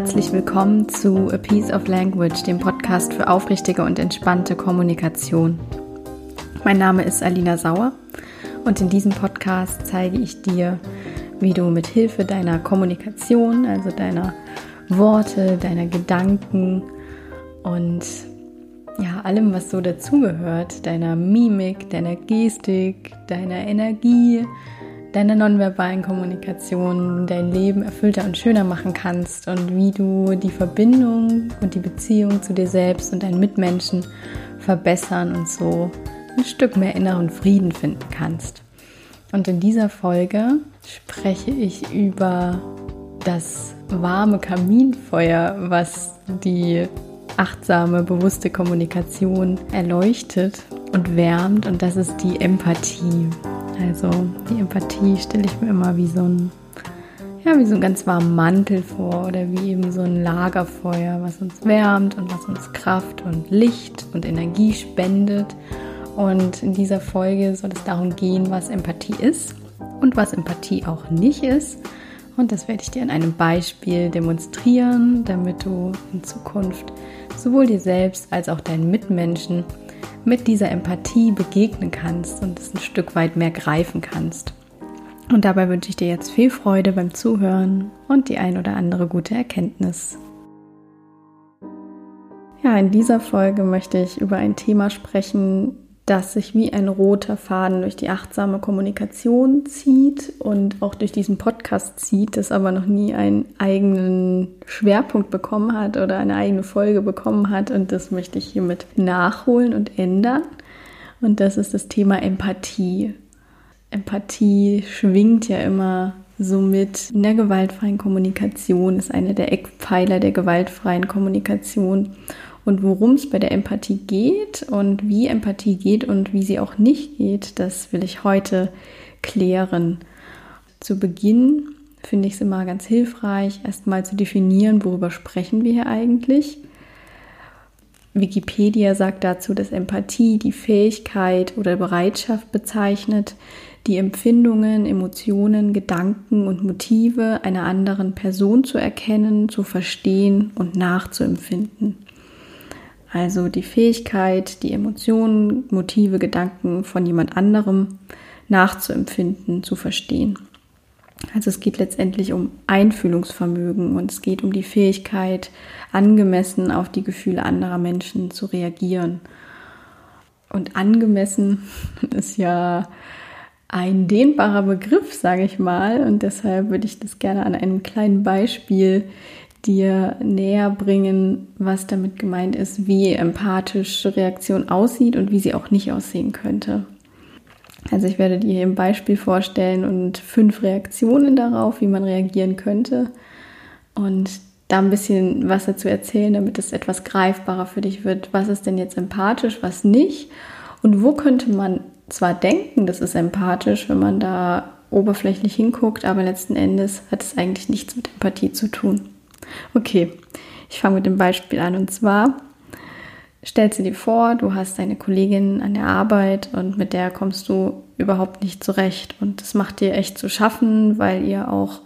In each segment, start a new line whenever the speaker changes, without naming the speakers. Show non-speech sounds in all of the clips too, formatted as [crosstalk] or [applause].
Herzlich willkommen zu A Piece of Language, dem Podcast für aufrichtige und entspannte Kommunikation. Mein Name ist Alina Sauer und in diesem Podcast zeige ich dir, wie du mit Hilfe deiner Kommunikation, also deiner Worte, deiner Gedanken und ja, allem, was so dazugehört, deiner Mimik, deiner Gestik, deiner Energie, deiner nonverbalen Kommunikation dein Leben erfüllter und schöner machen kannst und wie du die Verbindung und die Beziehung zu dir selbst und deinen Mitmenschen verbessern und so ein Stück mehr inneren Frieden finden kannst. Und in dieser Folge spreche ich über das warme Kaminfeuer, was die achtsame, bewusste Kommunikation erleuchtet und wärmt und das ist die Empathie. Also die Empathie stelle ich mir immer wie so ein, ja, wie so ein ganz warmen Mantel vor oder wie eben so ein Lagerfeuer, was uns wärmt und was uns Kraft und Licht und Energie spendet. Und in dieser Folge soll es darum gehen, was Empathie ist und was Empathie auch nicht ist. Und das werde ich dir an einem Beispiel demonstrieren, damit du in Zukunft sowohl dir selbst als auch deinen Mitmenschen mit dieser Empathie begegnen kannst und es ein Stück weit mehr greifen kannst. Und dabei wünsche ich dir jetzt viel Freude beim Zuhören und die ein oder andere gute Erkenntnis. Ja, in dieser Folge möchte ich über ein Thema sprechen, das sich wie ein roter Faden durch die achtsame Kommunikation zieht und auch durch diesen Podcast zieht, das aber noch nie einen eigenen Schwerpunkt bekommen hat oder eine eigene Folge bekommen hat. Und das möchte ich hiermit nachholen und ändern. Und das ist das Thema Empathie. Empathie schwingt ja immer so mit. In der gewaltfreien Kommunikation ist einer der Eckpfeiler der gewaltfreien Kommunikation und worum es bei der Empathie geht und wie Empathie geht und wie sie auch nicht geht, das will ich heute klären. Zu Beginn finde ich es immer ganz hilfreich, erstmal zu definieren, worüber sprechen wir hier eigentlich. Wikipedia sagt dazu, dass Empathie die Fähigkeit oder Bereitschaft bezeichnet, die Empfindungen, Emotionen, Gedanken und Motive einer anderen Person zu erkennen, zu verstehen und nachzuempfinden. Also die Fähigkeit, die Emotionen, Motive, Gedanken von jemand anderem nachzuempfinden, zu verstehen. Also es geht letztendlich um Einfühlungsvermögen und es geht um die Fähigkeit, angemessen auf die Gefühle anderer Menschen zu reagieren. Und angemessen [laughs] ist ja ein dehnbarer Begriff, sage ich mal. Und deshalb würde ich das gerne an einem kleinen Beispiel dir näher bringen, was damit gemeint ist, wie empathische Reaktion aussieht und wie sie auch nicht aussehen könnte. Also ich werde dir hier ein Beispiel vorstellen und fünf Reaktionen darauf, wie man reagieren könnte und da ein bisschen was dazu erzählen, damit es etwas greifbarer für dich wird. Was ist denn jetzt empathisch, was nicht? Und wo könnte man zwar denken, das ist empathisch, wenn man da oberflächlich hinguckt, aber letzten Endes hat es eigentlich nichts mit Empathie zu tun. Okay, ich fange mit dem Beispiel an. Und zwar stellst du dir vor, du hast eine Kollegin an der Arbeit und mit der kommst du überhaupt nicht zurecht. Und das macht dir echt zu schaffen, weil ihr auch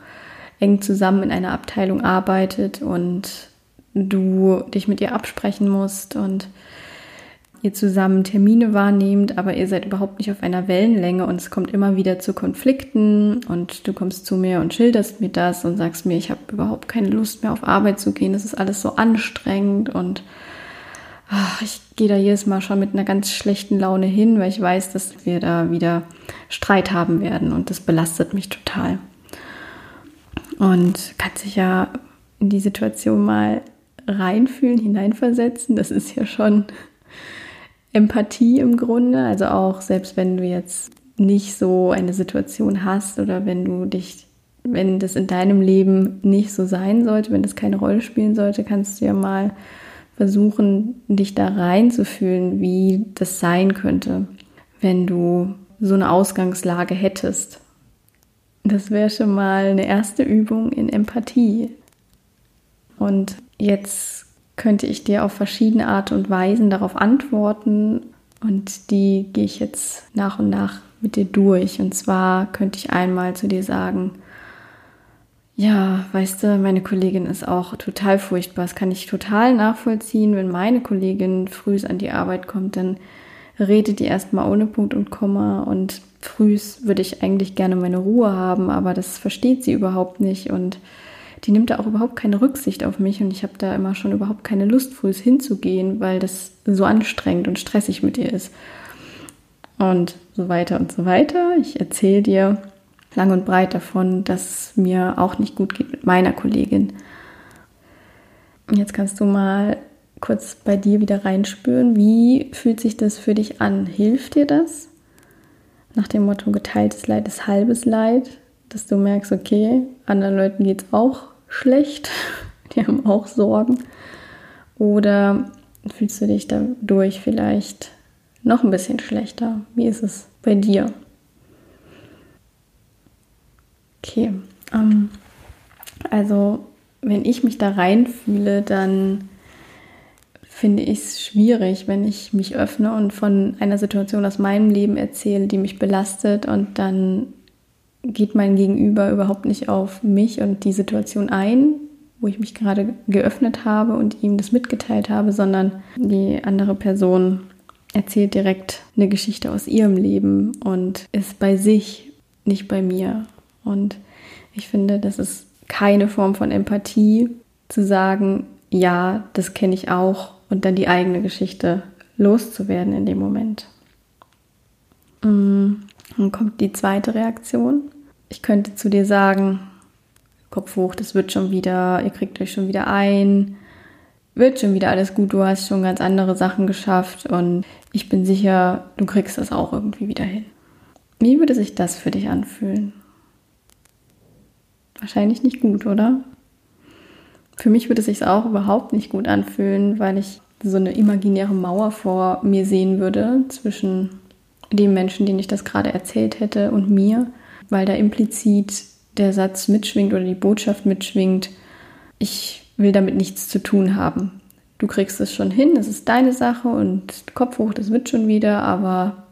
eng zusammen in einer Abteilung arbeitet und du dich mit ihr absprechen musst und ihr zusammen Termine wahrnehmt, aber ihr seid überhaupt nicht auf einer Wellenlänge und es kommt immer wieder zu Konflikten und du kommst zu mir und schilderst mir das und sagst mir, ich habe überhaupt keine Lust mehr auf Arbeit zu gehen, das ist alles so anstrengend und ach, ich gehe da jedes Mal schon mit einer ganz schlechten Laune hin, weil ich weiß, dass wir da wieder Streit haben werden und das belastet mich total. Und kann sich ja in die Situation mal reinfühlen, hineinversetzen. Das ist ja schon Empathie im Grunde. Also auch selbst wenn du jetzt nicht so eine Situation hast oder wenn du dich, wenn das in deinem Leben nicht so sein sollte, wenn das keine Rolle spielen sollte, kannst du ja mal versuchen, dich da reinzufühlen, wie das sein könnte, wenn du so eine Ausgangslage hättest. Das wäre schon mal eine erste Übung in Empathie. Und jetzt könnte ich dir auf verschiedene Art und Weisen darauf antworten und die gehe ich jetzt nach und nach mit dir durch. Und zwar könnte ich einmal zu dir sagen, ja, weißt du, meine Kollegin ist auch total furchtbar. Das kann ich total nachvollziehen. Wenn meine Kollegin früh an die Arbeit kommt, dann redet die erstmal ohne Punkt und Komma und früh würde ich eigentlich gerne meine Ruhe haben, aber das versteht sie überhaupt nicht und die nimmt da auch überhaupt keine Rücksicht auf mich und ich habe da immer schon überhaupt keine Lust, früh hinzugehen, weil das so anstrengend und stressig mit ihr ist. Und so weiter und so weiter. Ich erzähle dir, lang und breit davon, dass es mir auch nicht gut geht mit meiner Kollegin. Jetzt kannst du mal kurz bei dir wieder reinspüren. Wie fühlt sich das für dich an? Hilft dir das? Nach dem Motto geteiltes Leid ist halbes Leid, dass du merkst, okay, anderen Leuten geht es auch schlecht, [laughs] die haben auch Sorgen. Oder fühlst du dich dadurch vielleicht noch ein bisschen schlechter? Wie ist es bei dir? Okay, ähm, also wenn ich mich da reinfühle, dann finde ich es schwierig, wenn ich mich öffne und von einer Situation aus meinem Leben erzähle, die mich belastet und dann geht mein Gegenüber überhaupt nicht auf mich und die Situation ein, wo ich mich gerade geöffnet habe und ihm das mitgeteilt habe, sondern die andere Person erzählt direkt eine Geschichte aus ihrem Leben und ist bei sich, nicht bei mir. Und ich finde, das ist keine Form von Empathie, zu sagen, ja, das kenne ich auch und dann die eigene Geschichte loszuwerden in dem Moment. Dann kommt die zweite Reaktion. Ich könnte zu dir sagen, Kopf hoch, das wird schon wieder, ihr kriegt euch schon wieder ein, wird schon wieder alles gut, du hast schon ganz andere Sachen geschafft und ich bin sicher, du kriegst das auch irgendwie wieder hin. Wie würde sich das für dich anfühlen? Wahrscheinlich nicht gut, oder? Für mich würde es sich auch überhaupt nicht gut anfühlen, weil ich so eine imaginäre Mauer vor mir sehen würde zwischen dem Menschen, den ich das gerade erzählt hätte, und mir, weil da implizit der Satz mitschwingt oder die Botschaft mitschwingt, ich will damit nichts zu tun haben. Du kriegst es schon hin, es ist deine Sache und Kopf hoch, das wird schon wieder, aber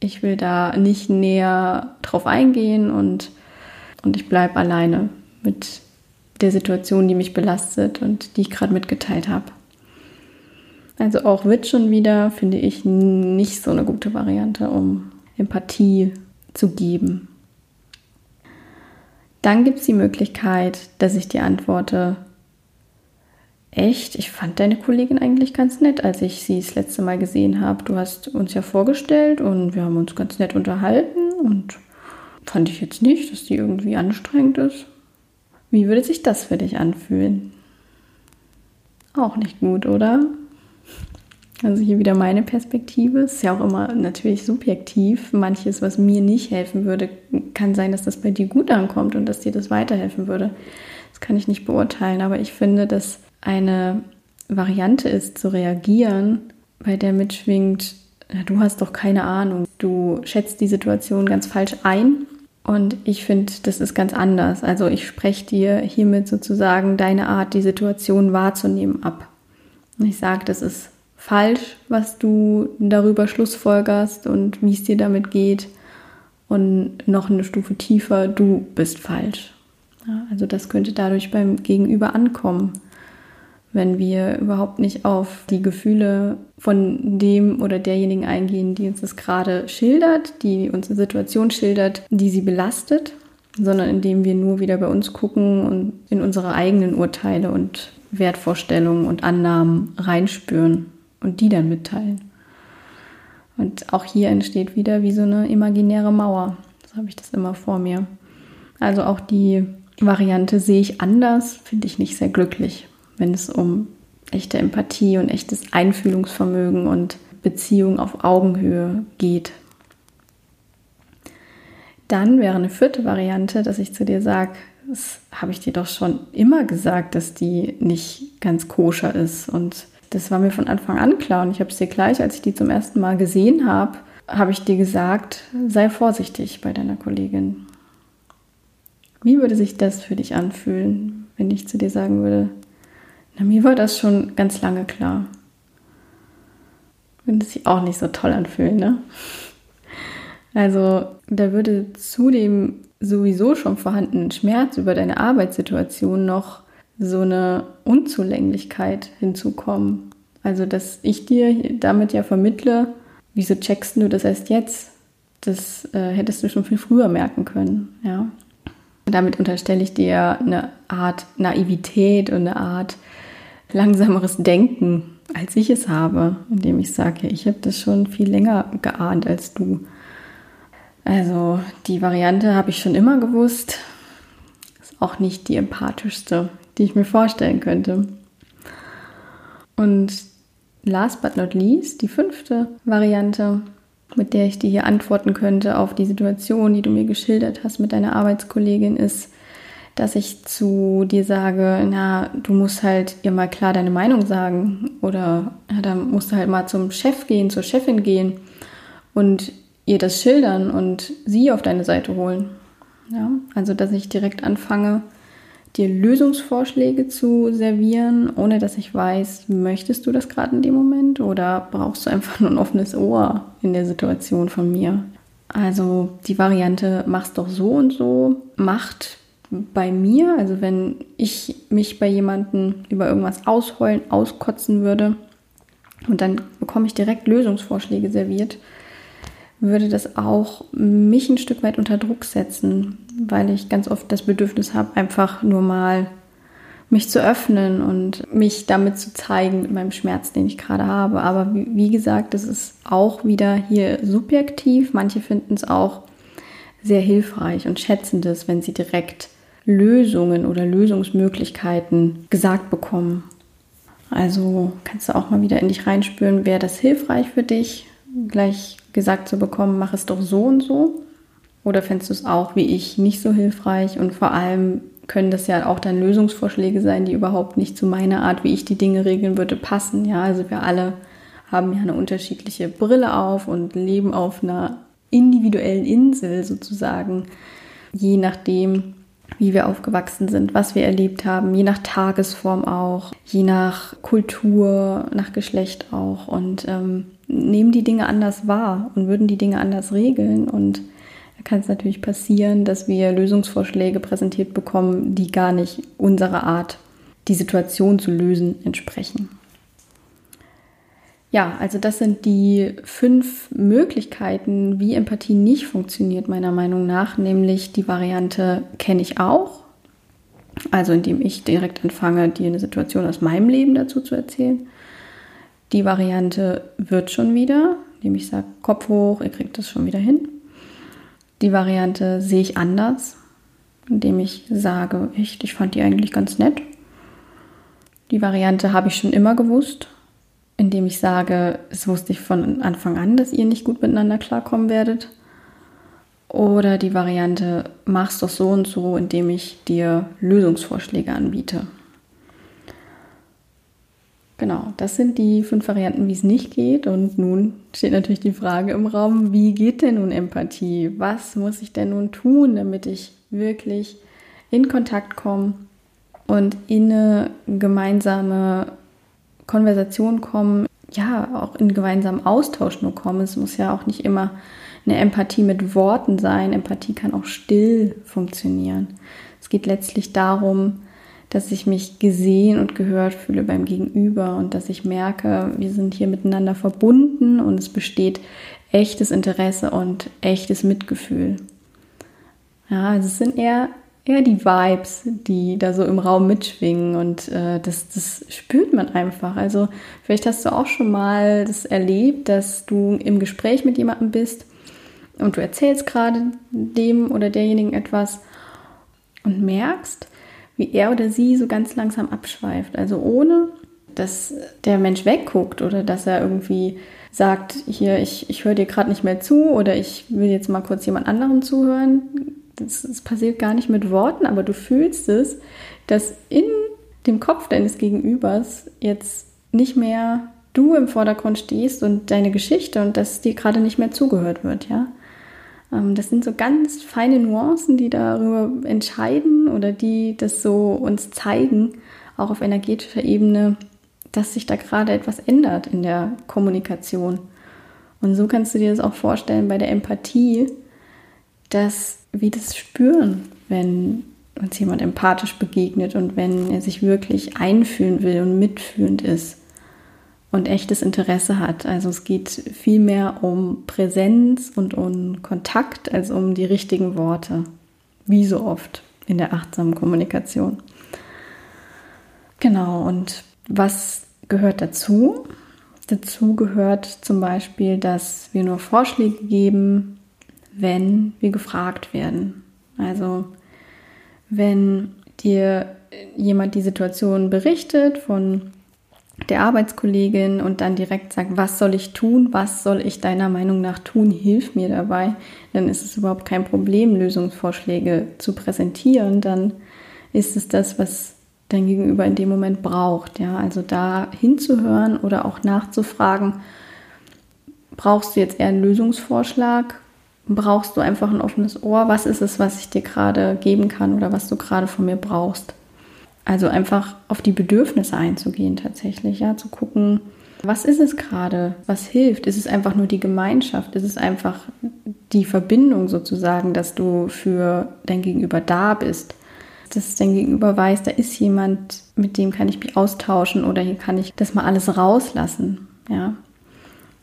ich will da nicht näher drauf eingehen und und ich bleibe alleine mit der Situation, die mich belastet und die ich gerade mitgeteilt habe. Also auch wird schon wieder, finde ich, nicht so eine gute Variante, um Empathie zu geben. Dann gibt es die Möglichkeit, dass ich dir antworte, echt, ich fand deine Kollegin eigentlich ganz nett, als ich sie das letzte Mal gesehen habe. Du hast uns ja vorgestellt und wir haben uns ganz nett unterhalten und fand ich jetzt nicht, dass die irgendwie anstrengend ist. Wie würde sich das für dich anfühlen? Auch nicht gut, oder? Also hier wieder meine Perspektive. Ist ja auch immer natürlich subjektiv. Manches, was mir nicht helfen würde, kann sein, dass das bei dir gut ankommt und dass dir das weiterhelfen würde. Das kann ich nicht beurteilen. Aber ich finde, dass eine Variante ist, zu reagieren, bei der mitschwingt, du hast doch keine Ahnung. Du schätzt die Situation ganz falsch ein und ich finde, das ist ganz anders. Also ich spreche dir hiermit sozusagen deine Art, die Situation wahrzunehmen, ab. Und ich sage, das ist falsch, was du darüber schlussfolgerst und wie es dir damit geht. Und noch eine Stufe tiefer, du bist falsch. Ja, also das könnte dadurch beim Gegenüber ankommen wenn wir überhaupt nicht auf die Gefühle von dem oder derjenigen eingehen, die uns das gerade schildert, die uns eine Situation schildert, die sie belastet, sondern indem wir nur wieder bei uns gucken und in unsere eigenen Urteile und Wertvorstellungen und Annahmen reinspüren und die dann mitteilen. Und auch hier entsteht wieder wie so eine imaginäre Mauer. So habe ich das immer vor mir. Also auch die Variante sehe ich anders, finde ich nicht sehr glücklich wenn es um echte Empathie und echtes Einfühlungsvermögen und Beziehung auf Augenhöhe geht. Dann wäre eine vierte Variante, dass ich zu dir sage, das habe ich dir doch schon immer gesagt, dass die nicht ganz koscher ist. Und das war mir von Anfang an klar. Und ich habe es dir gleich, als ich die zum ersten Mal gesehen habe, habe ich dir gesagt, sei vorsichtig bei deiner Kollegin. Wie würde sich das für dich anfühlen, wenn ich zu dir sagen würde, na, mir war das schon ganz lange klar. Würde sich auch nicht so toll anfühlen, ne? Also da würde zu dem sowieso schon vorhandenen Schmerz über deine Arbeitssituation noch so eine Unzulänglichkeit hinzukommen. Also dass ich dir damit ja vermittle, wieso checkst du das erst jetzt? Das äh, hättest du schon viel früher merken können, ja. Damit unterstelle ich dir eine Art Naivität und eine Art langsameres Denken, als ich es habe, indem ich sage, ich habe das schon viel länger geahnt als du. Also die Variante habe ich schon immer gewusst. Auch nicht die empathischste, die ich mir vorstellen könnte. Und last but not least, die fünfte Variante, mit der ich dir hier antworten könnte auf die Situation, die du mir geschildert hast mit deiner Arbeitskollegin, ist, dass ich zu dir sage, na, du musst halt ihr mal klar deine Meinung sagen oder ja, dann musst du halt mal zum Chef gehen, zur Chefin gehen und ihr das schildern und sie auf deine Seite holen. Ja, also dass ich direkt anfange, dir Lösungsvorschläge zu servieren, ohne dass ich weiß, möchtest du das gerade in dem Moment oder brauchst du einfach nur ein offenes Ohr in der Situation von mir? Also die Variante machst doch so und so, macht bei mir, also wenn ich mich bei jemandem über irgendwas ausheulen, auskotzen würde und dann bekomme ich direkt Lösungsvorschläge serviert, würde das auch mich ein Stück weit unter Druck setzen, weil ich ganz oft das Bedürfnis habe, einfach nur mal mich zu öffnen und mich damit zu zeigen mit meinem Schmerz, den ich gerade habe. Aber wie, wie gesagt, das ist auch wieder hier subjektiv. Manche finden es auch sehr hilfreich und schätzen das, wenn sie direkt Lösungen oder Lösungsmöglichkeiten gesagt bekommen. Also kannst du auch mal wieder in dich reinspüren, wäre das hilfreich für dich, gleich gesagt zu bekommen, mach es doch so und so. Oder fändest du es auch wie ich nicht so hilfreich? Und vor allem können das ja auch dann Lösungsvorschläge sein, die überhaupt nicht zu meiner Art, wie ich die Dinge regeln würde, passen. Ja, also wir alle haben ja eine unterschiedliche Brille auf und leben auf einer individuellen Insel sozusagen, je nachdem, wie wir aufgewachsen sind, was wir erlebt haben, je nach Tagesform auch, je nach Kultur, nach Geschlecht auch und ähm, nehmen die Dinge anders wahr und würden die Dinge anders regeln und da kann es natürlich passieren, dass wir Lösungsvorschläge präsentiert bekommen, die gar nicht unserer Art, die Situation zu lösen, entsprechen. Ja, also das sind die fünf Möglichkeiten, wie Empathie nicht funktioniert, meiner Meinung nach. Nämlich die Variante kenne ich auch, also indem ich direkt anfange, dir eine Situation aus meinem Leben dazu zu erzählen. Die Variante wird schon wieder, indem ich sage, Kopf hoch, ihr kriegt das schon wieder hin. Die Variante sehe ich anders, indem ich sage, echt, ich fand die eigentlich ganz nett. Die Variante habe ich schon immer gewusst, indem ich sage, es wusste ich von Anfang an, dass ihr nicht gut miteinander klarkommen werdet. Oder die Variante, mach's doch so und so, indem ich dir Lösungsvorschläge anbiete. Genau, das sind die fünf Varianten, wie es nicht geht. Und nun steht natürlich die Frage im Raum, wie geht denn nun Empathie? Was muss ich denn nun tun, damit ich wirklich in Kontakt komme und in eine gemeinsame Konversation kommen, ja, auch in gemeinsamen Austausch nur kommen. Es muss ja auch nicht immer eine Empathie mit Worten sein. Empathie kann auch still funktionieren. Es geht letztlich darum, dass ich mich gesehen und gehört fühle beim Gegenüber und dass ich merke, wir sind hier miteinander verbunden und es besteht echtes Interesse und echtes Mitgefühl. Ja, also es sind eher ja, die Vibes, die da so im Raum mitschwingen und äh, das, das spürt man einfach. Also vielleicht hast du auch schon mal das erlebt, dass du im Gespräch mit jemandem bist und du erzählst gerade dem oder derjenigen etwas und merkst, wie er oder sie so ganz langsam abschweift. Also ohne, dass der Mensch wegguckt oder dass er irgendwie sagt, hier, ich, ich höre dir gerade nicht mehr zu oder ich will jetzt mal kurz jemand anderem zuhören, das, das passiert gar nicht mit Worten, aber du fühlst es, dass in dem Kopf deines Gegenübers jetzt nicht mehr du im Vordergrund stehst und deine Geschichte und dass dir gerade nicht mehr zugehört wird, ja. Ähm, das sind so ganz feine Nuancen, die darüber entscheiden oder die das so uns zeigen, auch auf energetischer Ebene, dass sich da gerade etwas ändert in der Kommunikation. Und so kannst du dir das auch vorstellen bei der Empathie, dass wir das spüren, wenn uns jemand empathisch begegnet und wenn er sich wirklich einfühlen will und mitfühlend ist und echtes Interesse hat. Also es geht viel mehr um Präsenz und um Kontakt als um die richtigen Worte, wie so oft in der achtsamen Kommunikation. Genau, und was gehört dazu? Dazu gehört zum Beispiel, dass wir nur Vorschläge geben, wenn wir gefragt werden. Also wenn dir jemand die Situation berichtet von der Arbeitskollegin und dann direkt sagt, was soll ich tun, was soll ich deiner Meinung nach tun, hilf mir dabei, dann ist es überhaupt kein Problem, Lösungsvorschläge zu präsentieren, dann ist es das, was dein Gegenüber in dem Moment braucht. Ja, also da hinzuhören oder auch nachzufragen, brauchst du jetzt eher einen Lösungsvorschlag brauchst du einfach ein offenes Ohr. Was ist es, was ich dir gerade geben kann oder was du gerade von mir brauchst? Also einfach auf die Bedürfnisse einzugehen tatsächlich, ja, zu gucken, was ist es gerade? Was hilft? Ist es einfach nur die Gemeinschaft? Ist es einfach die Verbindung sozusagen, dass du für dein Gegenüber da bist? Dass dein Gegenüber weiß, da ist jemand, mit dem kann ich mich austauschen oder hier kann ich das mal alles rauslassen, ja?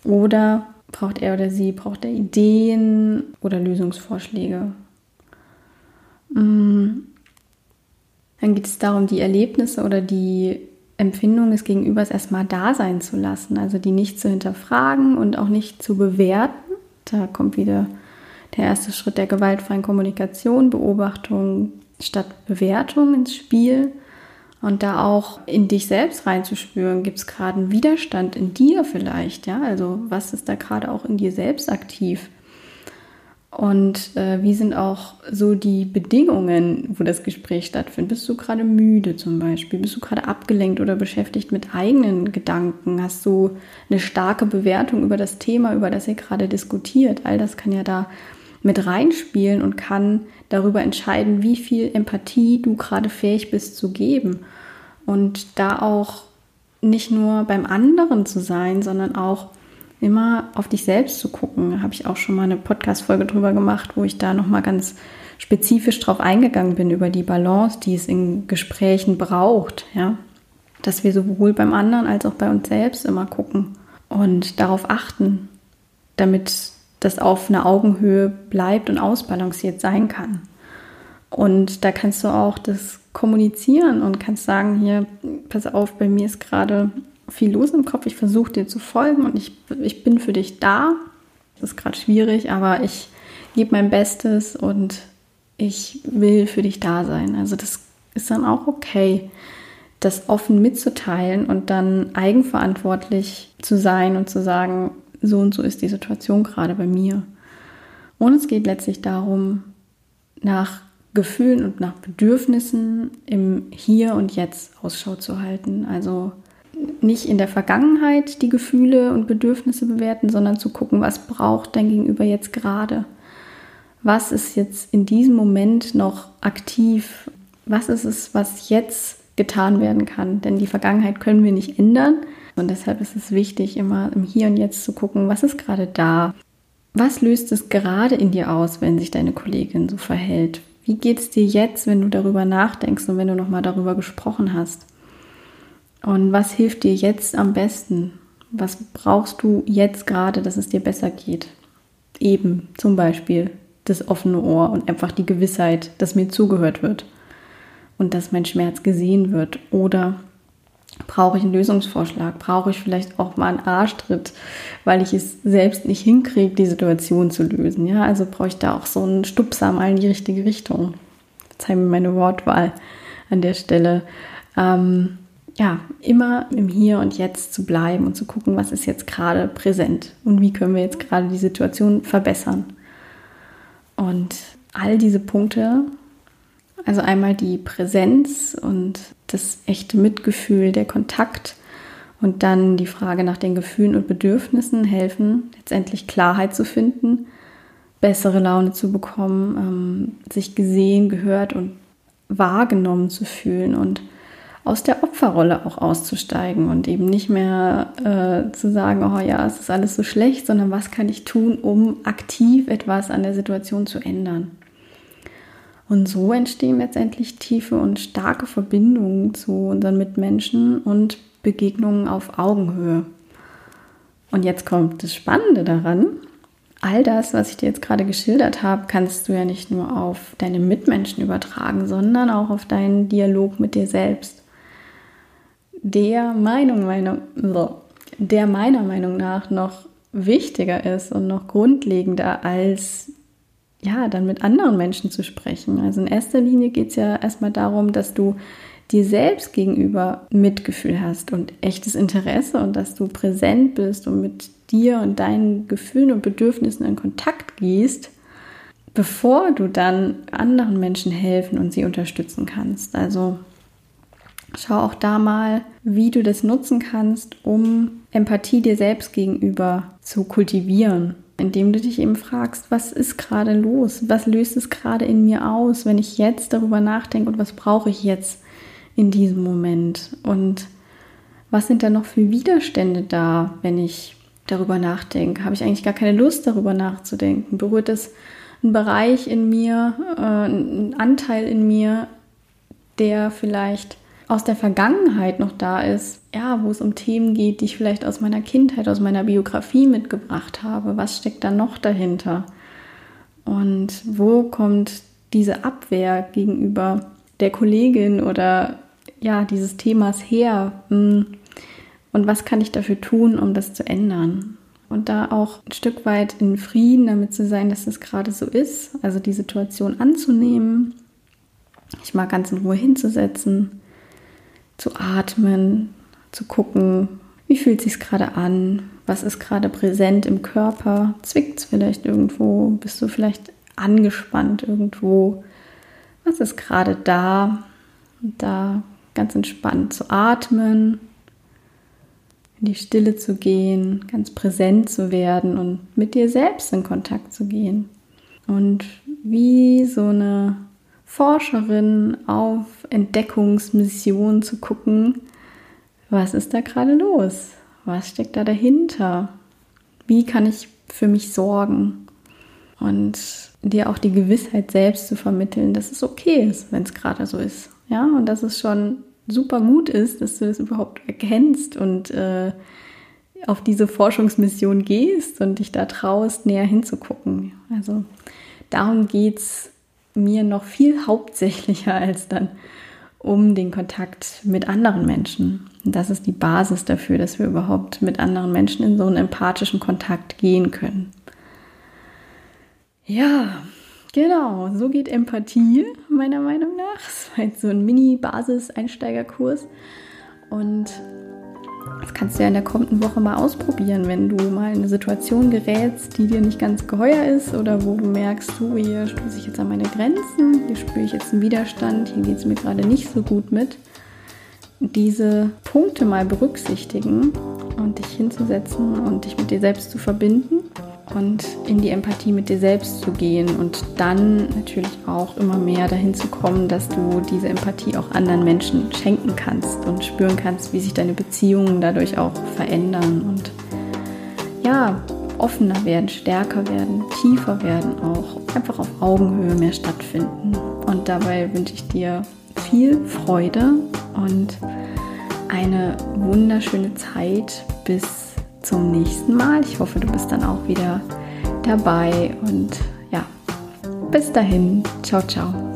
Oder Braucht er oder sie, braucht er Ideen oder Lösungsvorschläge? Mm. Dann geht es darum, die Erlebnisse oder die Empfindungen des Gegenübers erstmal da sein zu lassen, also die nicht zu hinterfragen und auch nicht zu bewerten. Da kommt wieder der erste Schritt der gewaltfreien Kommunikation, Beobachtung statt Bewertung ins Spiel und da auch in dich selbst reinzuspüren, gibt es gerade einen Widerstand in dir vielleicht, ja? Also was ist da gerade auch in dir selbst aktiv? Und äh, wie sind auch so die Bedingungen, wo das Gespräch stattfindet? Bist du gerade müde zum Beispiel? Bist du gerade abgelenkt oder beschäftigt mit eigenen Gedanken? Hast du eine starke Bewertung über das Thema, über das ihr gerade diskutiert? All das kann ja da mit reinspielen und kann darüber entscheiden, wie viel Empathie du gerade fähig bist zu geben. Und da auch nicht nur beim anderen zu sein, sondern auch immer auf dich selbst zu gucken. Da habe ich auch schon mal eine Podcast-Folge drüber gemacht, wo ich da nochmal ganz spezifisch drauf eingegangen bin, über die Balance, die es in Gesprächen braucht. Ja? Dass wir sowohl beim anderen als auch bei uns selbst immer gucken und darauf achten, damit das auf einer Augenhöhe bleibt und ausbalanciert sein kann. Und da kannst du auch das kommunizieren und kannst sagen, hier, pass auf, bei mir ist gerade viel los im Kopf, ich versuche dir zu folgen und ich, ich bin für dich da. Das ist gerade schwierig, aber ich gebe mein Bestes und ich will für dich da sein. Also das ist dann auch okay, das offen mitzuteilen und dann eigenverantwortlich zu sein und zu sagen, so und so ist die Situation gerade bei mir. Und es geht letztlich darum, nach Gefühlen und nach Bedürfnissen im Hier und Jetzt Ausschau zu halten. Also nicht in der Vergangenheit die Gefühle und Bedürfnisse bewerten, sondern zu gucken, was braucht dein Gegenüber jetzt gerade? Was ist jetzt in diesem Moment noch aktiv? Was ist es, was jetzt getan werden kann? Denn die Vergangenheit können wir nicht ändern. Und deshalb ist es wichtig, immer im Hier und Jetzt zu gucken, was ist gerade da? Was löst es gerade in dir aus, wenn sich deine Kollegin so verhält? Wie geht es dir jetzt, wenn du darüber nachdenkst und wenn du nochmal darüber gesprochen hast? Und was hilft dir jetzt am besten? Was brauchst du jetzt gerade, dass es dir besser geht? Eben zum Beispiel das offene Ohr und einfach die Gewissheit, dass mir zugehört wird und dass mein Schmerz gesehen wird. Oder brauche ich einen Lösungsvorschlag? Brauche ich vielleicht auch mal einen Arschtritt, weil ich es selbst nicht hinkriege, die Situation zu lösen? Ja, also brauche ich da auch so einen Stupser mal in die richtige Richtung. Verzeih mir meine Wortwahl an der Stelle. Ähm, ja, immer im Hier und Jetzt zu bleiben und zu gucken, was ist jetzt gerade präsent und wie können wir jetzt gerade die Situation verbessern. Und all diese Punkte also einmal die Präsenz und das echte Mitgefühl, der Kontakt und dann die Frage nach den Gefühlen und Bedürfnissen helfen, letztendlich Klarheit zu finden, bessere Laune zu bekommen, ähm, sich gesehen, gehört und wahrgenommen zu fühlen und aus der Opferrolle auch auszusteigen und eben nicht mehr äh, zu sagen, oh ja, es ist alles so schlecht, sondern was kann ich tun, um aktiv etwas an der Situation zu ändern. Und so entstehen letztendlich tiefe und starke Verbindungen zu unseren Mitmenschen und Begegnungen auf Augenhöhe. Und jetzt kommt das Spannende daran. All das, was ich dir jetzt gerade geschildert habe, kannst du ja nicht nur auf deine Mitmenschen übertragen, sondern auch auf deinen Dialog mit dir selbst der Meinung meiner, der meiner Meinung nach noch wichtiger ist und noch grundlegender als ja, dann mit anderen Menschen zu sprechen. Also in erster Linie geht es ja erstmal darum, dass du dir selbst gegenüber Mitgefühl hast und echtes Interesse und dass du präsent bist und mit dir und deinen Gefühlen und Bedürfnissen in Kontakt gehst, bevor du dann anderen Menschen helfen und sie unterstützen kannst. Also Schau auch da mal, wie du das nutzen kannst, um Empathie dir selbst gegenüber zu kultivieren, indem du dich eben fragst, was ist gerade los? Was löst es gerade in mir aus, wenn ich jetzt darüber nachdenke und was brauche ich jetzt in diesem Moment? Und was sind da noch für Widerstände da, wenn ich darüber nachdenke? Habe ich eigentlich gar keine Lust, darüber nachzudenken? Berührt es einen Bereich in mir, äh, einen Anteil in mir, der vielleicht aus der Vergangenheit noch da ist, ja, wo es um Themen geht, die ich vielleicht aus meiner Kindheit, aus meiner Biografie mitgebracht habe. Was steckt da noch dahinter? Und wo kommt diese Abwehr gegenüber der Kollegin oder ja, dieses Themas her? Hm. Und was kann ich dafür tun, um das zu ändern? Und da auch ein Stück weit in Frieden damit zu sein, dass es gerade so ist, also die Situation anzunehmen, ich mal ganz in Ruhe hinzusetzen, zu atmen, zu gucken, wie fühlt sich gerade an, was ist gerade präsent im Körper, zwickt es vielleicht irgendwo, bist du vielleicht angespannt irgendwo, was ist gerade da, und da ganz entspannt zu atmen, in die Stille zu gehen, ganz präsent zu werden und mit dir selbst in Kontakt zu gehen. Und wie so eine Forscherin auf Entdeckungsmission zu gucken, was ist da gerade los? Was steckt da dahinter? Wie kann ich für mich sorgen? Und dir auch die Gewissheit selbst zu vermitteln, dass es okay ist, wenn es gerade so ist. Ja, und dass es schon super Mut ist, dass du das überhaupt erkennst und äh, auf diese Forschungsmission gehst und dich da traust, näher hinzugucken. Also darum geht es mir noch viel hauptsächlicher als dann um den Kontakt mit anderen Menschen. Das ist die Basis dafür, dass wir überhaupt mit anderen Menschen in so einen empathischen Kontakt gehen können. Ja, genau, so geht Empathie meiner Meinung nach. Es war jetzt so ein Mini-Basis-Einsteigerkurs. Und das kannst du ja in der kommenden Woche mal ausprobieren, wenn du mal in eine Situation gerätst, die dir nicht ganz geheuer ist oder wo du merkst, so hier stoße ich jetzt an meine Grenzen, hier spüre ich jetzt einen Widerstand, hier geht es mir gerade nicht so gut mit. Diese Punkte mal berücksichtigen und dich hinzusetzen und dich mit dir selbst zu verbinden und in die Empathie mit dir selbst zu gehen und dann natürlich auch immer mehr dahin zu kommen, dass du diese Empathie auch anderen Menschen schenken kannst und spüren kannst, wie sich deine Beziehungen dadurch auch verändern und ja, offener werden, stärker werden, tiefer werden auch, einfach auf Augenhöhe mehr stattfinden. Und dabei wünsche ich dir viel Freude und eine wunderschöne Zeit bis zum nächsten Mal. Ich hoffe, du bist dann auch wieder dabei und ja, bis dahin. Ciao, ciao.